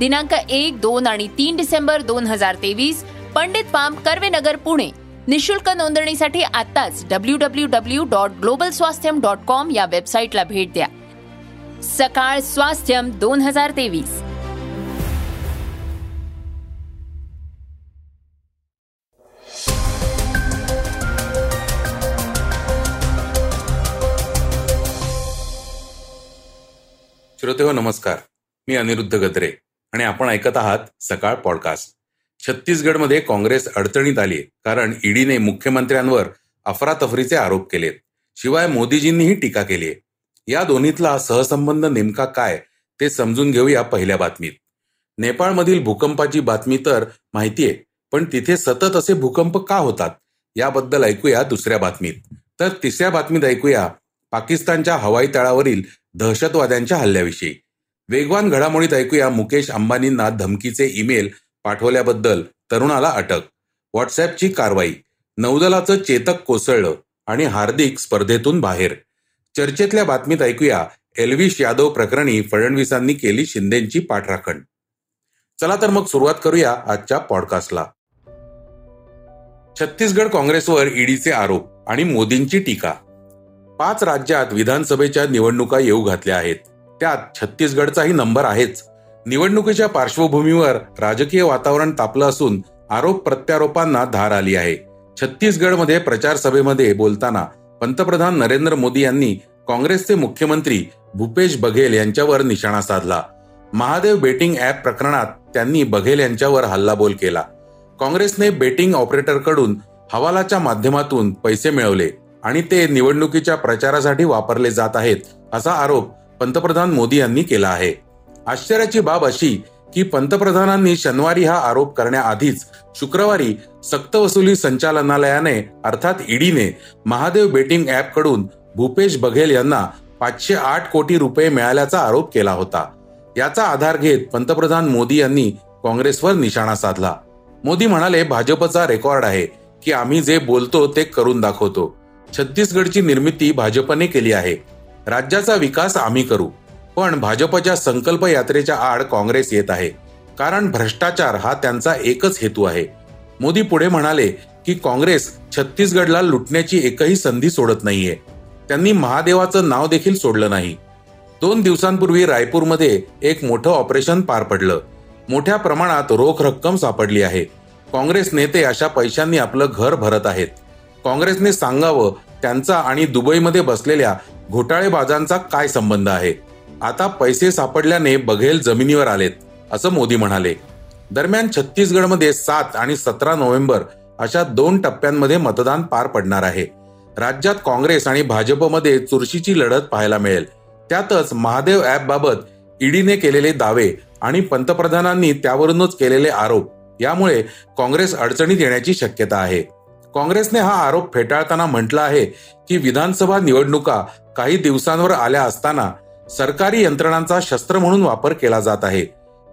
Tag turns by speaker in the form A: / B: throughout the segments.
A: दिनांक एक दोन आणि तीन डिसेंबर दोन हजार तेवीस पंडित पाम कर्वेनगर पुणे. निशुल्क नोंदणीसाठी आताच W W W dot global Swasthyam dot com या वेबसाईटला भेट द्या. सकाळ स्वास्थ्यम दोन हजार तेवीस.
B: श्रोते हो नमस्कार. मी अनिरुद्ध गद्रे. आणि आपण ऐकत आहात सकाळ पॉडकास्ट. छत्तीसगडमध्ये काँग्रेस अडचणीत आली कारण ईडीने मुख्यमंत्र्यांवर अफरातफरीचे आरोप केलेत. शिवाय मोदीजींनीही टीका केली आहे. या दोन्हीतला सहसंबंध नेमका काय ते समजून घेऊया पहिल्या बातमीत. नेपाळमधील भूकंपाची बातमी तर माहितीये पण तिथे सतत असे भूकंप का होतात याबद्दल ऐकूया दुसऱ्या बातमीत. तर तिसऱ्या बातमीत ऐकूया पाकिस्तानच्या हवाई तळावरील दहशतवाद्यांच्या हल्ल्याविषयी. वेगवान घडामोडीत ऐकूया मुकेश अंबानींना धमकीचे ईमेल पाठवल्याबद्दल तरुणाला अटक. व्हॉट्सअपची कारवाई. नौदलाचं चेतक कोसळलं आणि हार्दिक स्पर्धेतून बाहेर. चर्चेतल्या बातमीत ऐकूया एल्विश यादव प्रकरणी फडणवीसांनी केली शिंदेची पाठराखण. चला तर मग सुरुवात करूया आजच्या पॉडकास्टला. छत्तीसगड काँग्रेसवर ईडीचे आरोप आणि मोदींची टीका. पाच राज्यात विधानसभेच्या निवडणुका येऊ घातल्या आहेत. त्यात छत्तीसगडचाही नंबर आहेच. निवडणुकीच्या पार्श्वभूमीवर राजकीय वातावरण तापलं असून आरोप प्रत्यारोपांना धार आली आहे. छत्तीसगडमध्ये प्रचार सभेमध्ये बोलताना पंतप्रधान नरेंद्र मोदी यांनी काँग्रेसचे मुख्यमंत्री भूपेश बघेल यांच्यावर निशाणा साधला. महादेव बेटिंग ऍप प्रकरणात त्यांनी बघेल यांच्यावर हल्लाबोल केला. काँग्रेसने बेटिंग ऑपरेटरकडून हवालाच्या माध्यमातून पैसे मिळवले आणि ते निवडणुकीच्या प्रचारासाठी वापरले जात आहेत असा आरोप पंतप्रधान मोदी यांनी केला आहे. आश्चर्याची बाब अशी की पंतप्रधानांनी शनिवारी हा आरोप करण्याआधीच शुक्रवारी सक्तवसुली संचालनालयाने अर्थात ईडीने महादेव बेटिंग ऍपकडून भूपेश बघेल यांना पाचशे आठ कोटी रुपये मिळाल्याचा आरोप केला होता. याचा आधार घेत पंतप्रधान मोदी यांनी काँग्रेसवर निशाणा साधला. मोदी म्हणाले भाजपचा रेकॉर्ड आहे की आम्ही जे बोलतो ते करून दाखवतो. छत्तीसगडची निर्मिती भाजपने केली आहे. राज्याचा विकास आम्ही करू. पण भाजपच्या संकल्प यात्रेच्या आड काँग्रेस येत आहे. कारण भ्रष्टाचार हा त्यांचा एकच हेतू आहे. मोदी पुढे म्हणाले की काँग्रेस छत्तीसगडला लुटण्याची एकही संधी सोडत नाहीये. त्यांनी महादेवाचं नाव देखील सोडलं नाही. दोन दिवसांपूर्वी रायपूरमध्ये एक मोठं ऑपरेशन पार पडलं. मोठ्या प्रमाणात रोख रक्कम सापडली आहे. काँग्रेस नेते अशा पैशांनी आपलं घर भरत आहेत. काँग्रेसने सांगावं त्यांचा आणि दुबईमध्ये बसलेल्या घोटाळेबाजांचा काय संबंध आहे? आता पैसे सापडल्याने बघेल जमिनीवर आलेत असं मोदी म्हणाले. दरम्यान छत्तीसगडमध्ये सात आणि सतरा नोव्हेंबर अशा दोन टप्प्यांमध्ये मतदान पार पडणार आहे. राज्यात काँग्रेस आणि भाजपमध्ये चुरशीची लढत पाहायला मिळेल. त्यातच महादेव ऍप बाबत ईडीने केलेले दावे आणि पंतप्रधानांनी त्यावरूनच केलेले आरोप यामुळे काँग्रेस अडचणीत येण्याची शक्यता आहे. काँग्रेसने हा आरोप फेटाळताना म्हटलं आहे की विधानसभा निवडणुका काही दिवसांवर आल्या असताना सरकारी यंत्रणांचा शस्त्र म्हणून वापर केला जात आहे.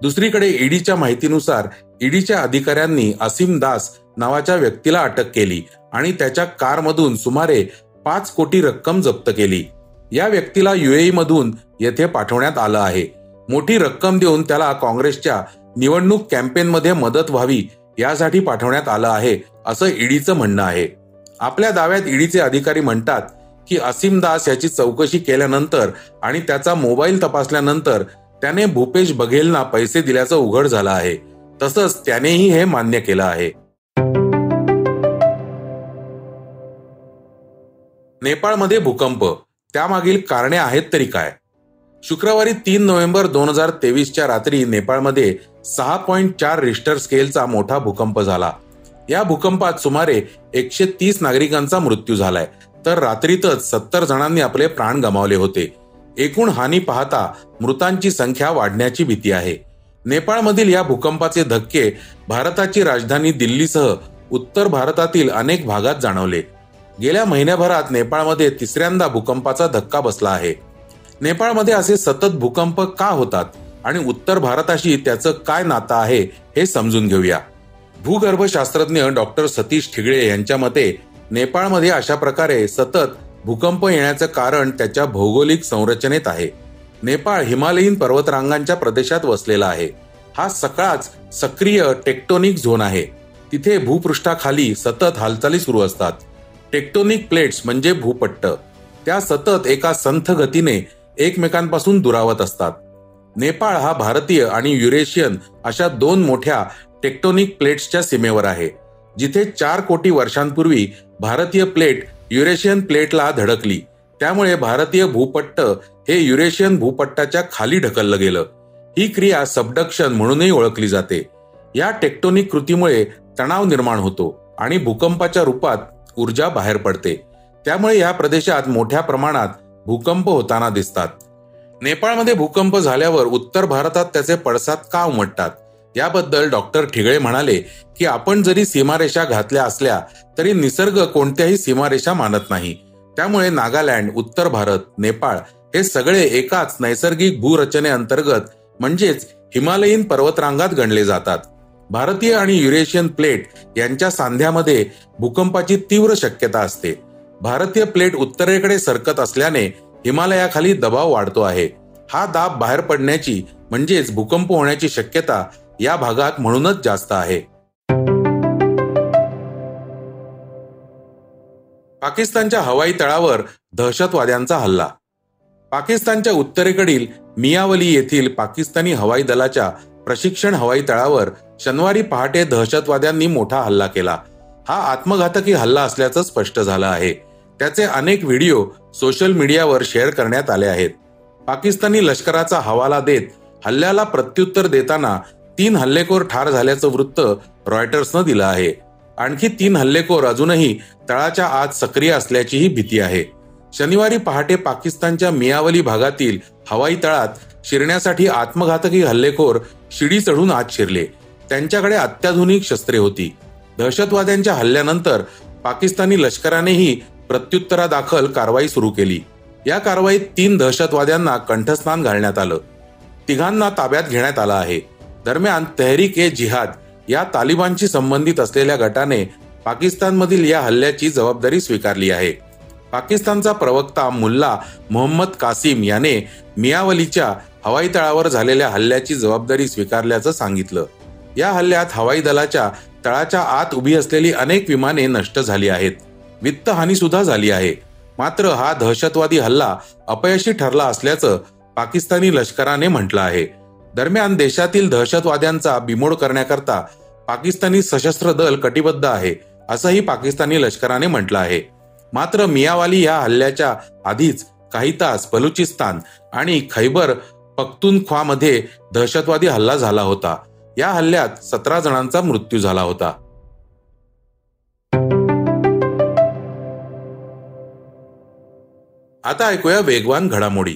B: दुसरीकडे ईडीच्या माहितीनुसार ईडीच्या अधिकाऱ्यांनी असीम दास नावाच्या व्यक्तीला अटक केली आणि त्याच्या कारमधून सुमारे पाच कोटी रक्कम जप्त केली. या व्यक्तीला युएई मधून येथे पाठवण्यात आलं आहे. मोठी रक्कम देऊन त्याला काँग्रेसच्या निवडणूक कॅम्पेनमध्ये मदत व्हावी यासाठी पाठवण्यात आलं आहे असं ईडीचं म्हणणं आहे. आपल्या दाव्यात ईडीचे अधिकारी म्हणतात की असीम दास याची चौकशी केल्यानंतर आणि त्याचा मोबाईल तपासल्यानंतर त्याने भूपेश बघेलना पैसे दिल्याचं उघड झालं आहे. तसंच त्यानेही हे मान्य केलं आहे. नेपाळमध्ये भूकंप. त्यामागील कारणे आहेत तरी काय? शुक्रवारी तीन नोव्हेंबर दोन हजार तेवीसच्या रात्री नेपाळमध्ये सहा पॉईंट चार रिस्टर स्केलचा मोठा भूकंप झाला. या भूकंपात सुमारे एकशे तीस नागरिकांचा मृत्यू झालाय. तर रात्रीतच सत्तर जणांनी आपले प्राण गमावले होते. एकूण हानी पाहता मृतांची संख्या वाढण्याची भीती आहे. नेपाळमधील या भूकंपाचे धक्के भारताची राजधानी दिल्लीसह उत्तर भारतातील अनेक भागात जाणवले. गेल्या महिन्याभरात नेपाळमध्ये तिसऱ्यांदा भूकंपाचा धक्का बसला आहे. नेपाळमध्ये असे सतत भूकंप का होतात आणि उत्तर भारताशी त्याचं काय नातं आहे हे समजून घेऊया. भूगर्भशास्त्रज्ञ डॉक्टर सतीश ठिगळे यांच्या मते नेपाळमध्ये अशा प्रकारे सतत भूकंप येण्याचं कारण त्याच्या भौगोलिक संरचनेत आहे. नेपाळ हिमालयीन पर्वतरांगांच्या प्रदेशात वसलेला आहे. हा सकाळच सक्रिय टेक्टोनिक झोन आहे. तिथे भूपृष्ठाखाली सतत हालचाली सुरू असतात. टेक्टोनिक प्लेट्स म्हणजे भूपट्ट. त्या सतत एका संथ गतीने एकमेकांपासून दुरावत असतात. नेपाळ हा भारतीय आणि युरेशियन अशा दोन मोठ्या टेक्टोनिक प्लेट्सच्या सीमेवर आहे जिथे चार कोटी वर्षांपूर्वी भारतीय प्लेट युरेशियन प्लेटला धडकली. त्यामुळे भारतीय भूपट्ट हे युरेशियन भूपट्टाच्या खाली ढकललं गेलं. ही क्रिया सबडक्शन म्हणूनही ओळखली जाते. या टेक्टोनिक कृतीमुळे तणाव निर्माण होतो आणि भूकंपाच्या रूपात ऊर्जा बाहेर पडते. त्यामुळे या प्रदेशात मोठ्या प्रमाणात भूकंप होताना दिसतात. नेपाळमध्ये भूकंप झाल्यावर उत्तर भारतात त्याचे पडसाद का उमटतात? याबद्दल डॉक्टर ठिगळे म्हणाले की आपण जरी सीमारेषा घातल्या असल्या तरी निसर्ग कोणत्याही सीमारेषा मानत नाही. त्यामुळे नागालँड उत्तर भारत नेपाळ हे सगळे एकाच नैसर्गिक भूरचने अंतर्गत म्हणजेच हिमालयीन पर्वतरांगात गणले जातात. भारतीय आणि युरेशियन प्लेट यांच्या सांध्यामध्ये भूकंपाची तीव्र शक्यता असते. भारतीय प्लेट उत्तरेकडे सरकत असल्याने हिमालयाखाली दबाव वाढतो आहे. हा दाब बाहेर पडण्याची म्हणजेच भूकंप होण्याची शक्यता या भागात म्हणूनच जास्त आहे. पाकिस्तानच्या हवाई तळावर दहशतवाद्यांचा हल्ला. पाकिस्तानच्या उत्तरेकडील मियावली येथील पाकिस्तानी हवाई दलाच्या प्रशिक्षण हवाई तळावर शनिवारी पहाटे दहशतवाद्यांनी मोठा हल्ला केला. हा आत्मघातकी हल्ला असल्याचं स्पष्ट झालं आहे. त्याचे अनेक व्हिडिओ सोशल मीडियावर शेअर करण्यात आले आहेत. पाकिस्तानी लष्कराचा हवाला देत हल्ल्याला प्रत्युत्तर देताना तीन हल्लेखोर ठार झाल्याचं वृत्त रॉयटर्सनं दिलं आहे. आणखी तीन हल्लेखोर अजूनही तळाच्या आत सक्रिय असल्याचीही भीती आहे. शनिवारी पहाटे पाकिस्तानच्या मियावली भागातील हवाई तळात शिरण्यासाठी आत्मघातकी हल्लेखोर शिडी चढून आत शिरले. त्यांच्याकडे अत्याधुनिक शस्त्रे होती. दहशतवाद्यांच्या हल्ल्यानंतर पाकिस्तानी लष्करानेही प्रत्युत्तरादाखल कारवाई सुरू केली. या कारवाईत तीन दहशतवाद्यांना कंठस्नान घालण्यात आलं. तिघांना ताब्यात घेण्यात आलं आहे. दरम्यान तहरीक ए जिहाद या तालिबानशी संबंधित असलेल्या गटाने पाकिस्तानमधील या हल्ल्याची जबाबदारी स्वीकारली आहे. पाकिस्तानचा प्रवक्ता मुल्ला मोहम्मद कासिम याने मियावलीच्या हवाई तळावर झालेल्या हल्ल्याची जबाबदारी स्वीकारल्याचं सांगितलं. या हल्ल्यात हवाई दलाच्या तळाच्या आत उभी असलेली अनेक विमाने नष्ट झाली आहेत. वित्तहानी सुद्धा झाली आहे. मात्र हा दहशतवादी हल्ला अपयशी ठरला असल्याचं पाकिस्तानी लष्कराने म्हटलं आहे. दरम्यान देशातील दहशतवाद्यांचा बिमोड करण्याकरता पाकिस्तानी सशस्त्र दल कटिबद्ध आहे असंही पाकिस्तानी लष्कराने म्हटलं आहे. मात्र मियावाली या हल्ल्याच्या आधीच काही तास बलुचिस्तान आणि खैबर पख्तूनख्वामध्ये दहशतवादी हल्ला झाला होता. या हल्ल्यात सतरा जणांचा मृत्यू झाला होता. आता ऐकूया वेगवान घडामोडी.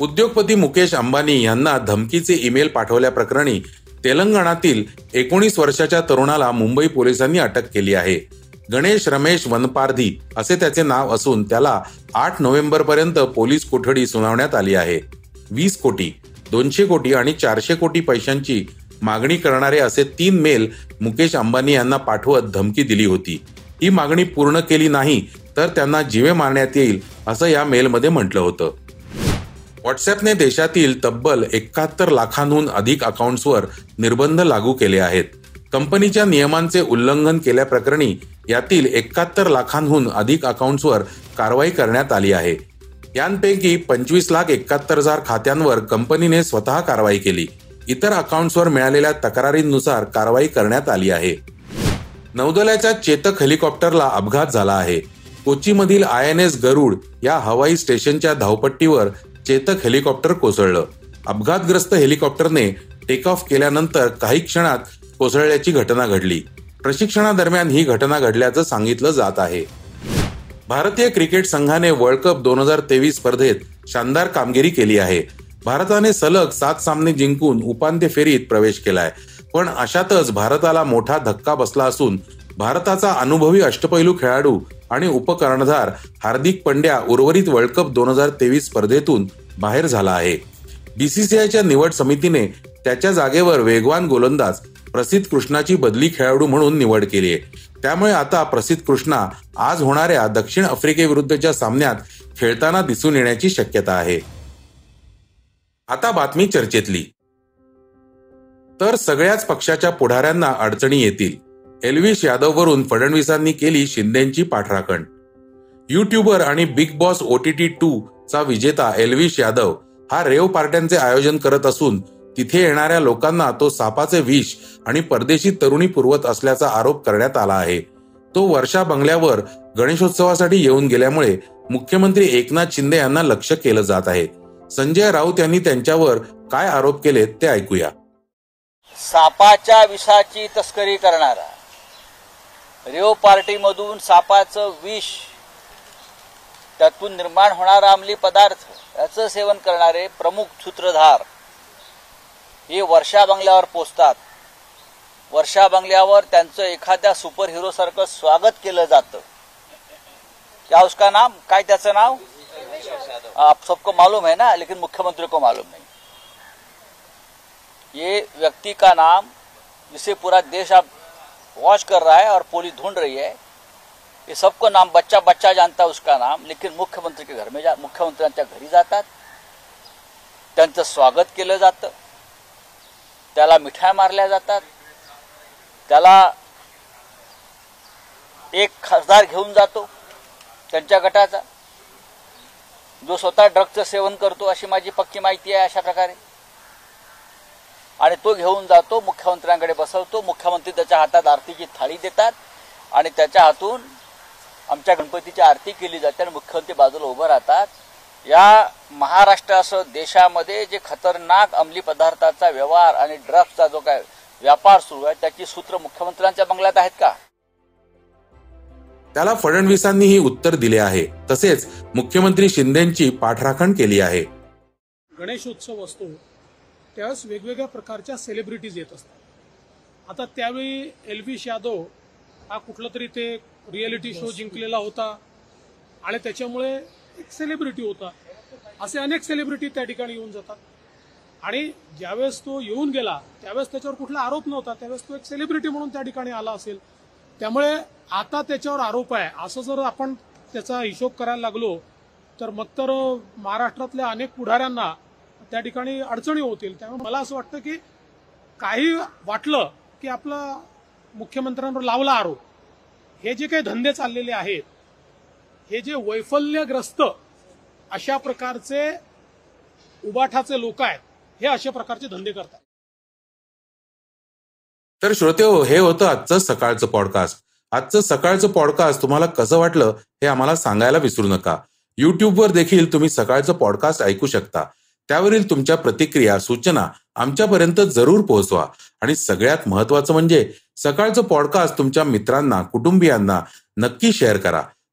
B: उद्योगपती मुकेश अंबानी यांना धमकीचे ईमेल पाठवल्याप्रकरणी तेलंगणातील एकोणीस वर्षाच्या तरुणाला मुंबई पोलिसांनी अटक केली आहे. गणेश रमेश वनपारधी असे त्याचे नाव असून त्याला आठ नोव्हेंबर पर्यंत पोलीस कोठडी सुनावण्यात आली आहे. वीस कोटी. दोनशे कोटी आणि चारशे कोटी पैशांची मागणी करणारे असे तीन मेल मुकेश अंबानी यांना पाठवत धमकी दिली होती. ही मागणी पूर्ण केली नाही तर त्यांना जीवे मारण्यात येईल असं या मेलमध्ये म्हटलं होतं. व्हॉट्सअपने देशातील तब्बल एकाहत्तर लाखांहून अधिक अकाउंट्सवर निर्बंध लागू केले आहेत. कंपनीच्या नियमांचे उल्लंघन केल्याप्रकरणी यातील एकाहत्तर लाखांहून अधिक अकाउंट्सवर कारवाई करण्यात आली आहे. यांपैकी पंचवीस लाख एकाहत्तर हजार खात्यांवर कंपनीने स्वतः कारवाई केली. इतर अकाउंट्सवर मिळालेल्या तक्रारींनुसार कारवाई करण्यात आली आहे. नौदलाच्या चेतक हेलिकॉप्टरला अपघात झाला आहे. कोचीमधील आय एन एस गरुड या हवाई स्टेशनच्या धावपट्टीवर चेतक हेलिकॉप्टर कोसळलं. अपघातग्रस्त हेलिकॉप्टरने टेक ऑफ केल्यानंतर काही क्षणात कोसळल्याची घटना घडली. प्रशिक्षणादरम्यान ही घटना घडल्याचं सांगितलं जात आहे. भारतीय क्रिकेट संघाने वर्ल्ड कप दोन हजार तेवीस स्पर्धेत शानदार कामगिरी केली आहे. भारताने सलग सात सामने जिंकून उपांत्य फेरीत प्रवेश केलाय. पण अशातच भारताला मोठा धक्का बसला असून भारताचा अनुभवी अष्टपैलू खेळाडू आणि उपकर्णधार हार्दिक पंड्या उर्वरित वर्ल्ड कप दोन हजार तेवीस स्पर्धेतून बाहेर झाला आहे. बीसीसीआयच्या निवड समितीने त्याच्या जागेवर वेगवान गोलंदाज प्रसिद्ध कृष्णाची बदली खेळाडू म्हणून निवड केली आहे. त्यामुळे आता प्रसिद्ध कृष्णा आज होणाऱ्या दक्षिण आफ्रिकेविरुद्धच्या सामन्यात खेळताना दिसून येण्याची शक्यता आहे. आता बातमी चर्चेतली. तर सगळ्याच पक्षाच्या पुढाऱ्यांना अडचणी येतील. एल्विश यादववरून फडणवीसांनी केली शिंदेची पाठराखण. युट्यूबर आणि बिग बॉस ओटीटी टू चा विजेता एल्विश यादव हा रेव पार्ट्यांचे आयोजन करत असून तिथे येणाऱ्या लोकांना तो सापाचे विष आणि परदेशी तरुणी पुरवत असल्याचा आरोप करण्यात आला आहे. तो वर्षा बंगल्यावर गणेशोत्सवासाठी येऊन गेल्यामुळे मुख्यमंत्री एकनाथ शिंदे यांना लक्ष केलं जात आहे. संजय राऊत यांनी त्यांच्यावर काय आरोप केले ते ऐकूया.
C: सापाच्या विषाची तस्करी करणारा. रेव पार्टीमधून सापाचं विष त्यातून निर्माण होणारा अंमली पदार्थ याचं सेवन करणारे प्रमुख सूत्रधार हे वर्षा बंगल्यावर पोचतात. वर्षा बंगल्यावर त्यांचं एखाद्या सुपर हिरो सारखं स्वागत केलं जातं. क्या उसका नाम? काय त्याचं नाव? आप सबको मालूम है ना? लेकिन मुख्यमंत्री को मालूम नहीं. ये व्यक्ति का नाम जिसे पूरा देश आप वॉच कर रहा है और पुलिस ढूंढ रही है ये सबको नाम बच्चा बच्चा जानता है उसका नाम लेकिन मुख्यमंत्री के घर में जा मुख्यमंत्र्यांच्या घरी जातात त्यांचं स्वागत केलं जातं. त्याला मिठाया मारल्या जातात. त्याला एक खासदार घेऊन जातो त्यांच्या गटाचा. जो स्वतः ड्रगचं सेवन करतो अशी माझी पक्की माहिती आहे अशा प्रकारे. आणि तो घेऊन जातो मुख्यमंत्र्यांकडे बसवतो. मुख्यमंत्री त्याच्या हातात आरतीची थाळी देतात आणि त्याच्या हातून आमच्या गणपतीची आरती केली जाते आणि मुख्यमंत्री बाजूला उभं राहतात. या महाराष्ट्रासह देशामध्ये जे खतरनाक अंमली पदार्थाचा व्यवहार आणि ड्रग्सचा जो काय व्यापार सुरू आहे त्याची सूत्र मुख्यमंत्र्यांच्या बंगल्यात आहेत का?
B: त्याला फडणवीसांनीही उत्तर दिले आहे. तसेच मुख्यमंत्री शिंदेची पाठराखण केली आहे.
D: गणेशोत्सव असतो त्यावेळेस वेगवेगळ्या प्रकारच्या सेलिब्रिटीज येत असतात. आता त्यावेळी एलविश यादव हा कुठला तरी ते रियालिटी शो जिंकलेला होता. आणि त्याच्यामुळे एक सेलिब्रिटी होता. असे अनेक सेलिब्रिटी त्या ठिकाणी येऊन जातात. आणि ज्यावेळेस तो येऊन गेला त्यावेळेस त्याच्यावर कुठला आरोप नव्हता. त्यावेळेस तो एक सेलिब्रिटी म्हणून त्या ठिकाणी आला असेल. त्यामुळे आता त्याच्यावर आरोप आहे. असं जर आपण त्याचा हिशोब करायला लागलो तर मग तर महाराष्ट्रातल्या अनेक पुढाऱ्यांना त्या ठिकाणी अडचणी होतील. त्यामुळे मला असं वाटतं की काही वाटलं की आपला मुख्यमंत्र्यांवर लावला आरोप. हे जे काही धंदे चाललेले आहेत हे जे वैफल्यग्रस्त अशा प्रकारचे उबाठाचे लोक आहेत हे अशा प्रकारचे धंदे करतात.
B: तर श्रोते हो हे होतं आजचं सकाळचं पॉडकास्ट आजचं सकाळचं पॉडकास्ट तुम्हाला कसं वाटलं हे आम्हाला सांगायला विसरू नका. युट्यूबवर देखील तुम्ही सकाळचं पॉडकास्ट ऐकू शकता. त्यावरील तुमच्या प्रतिक्रिया सूचना आमच्यापर्यंत जरूर पोहोचवा. आणि सगळ्यात महत्वाचं म्हणजे सकाळचं पॉडकास्ट तुमच्या मित्रांना कुटुंबियांना नक्की शेअर करा.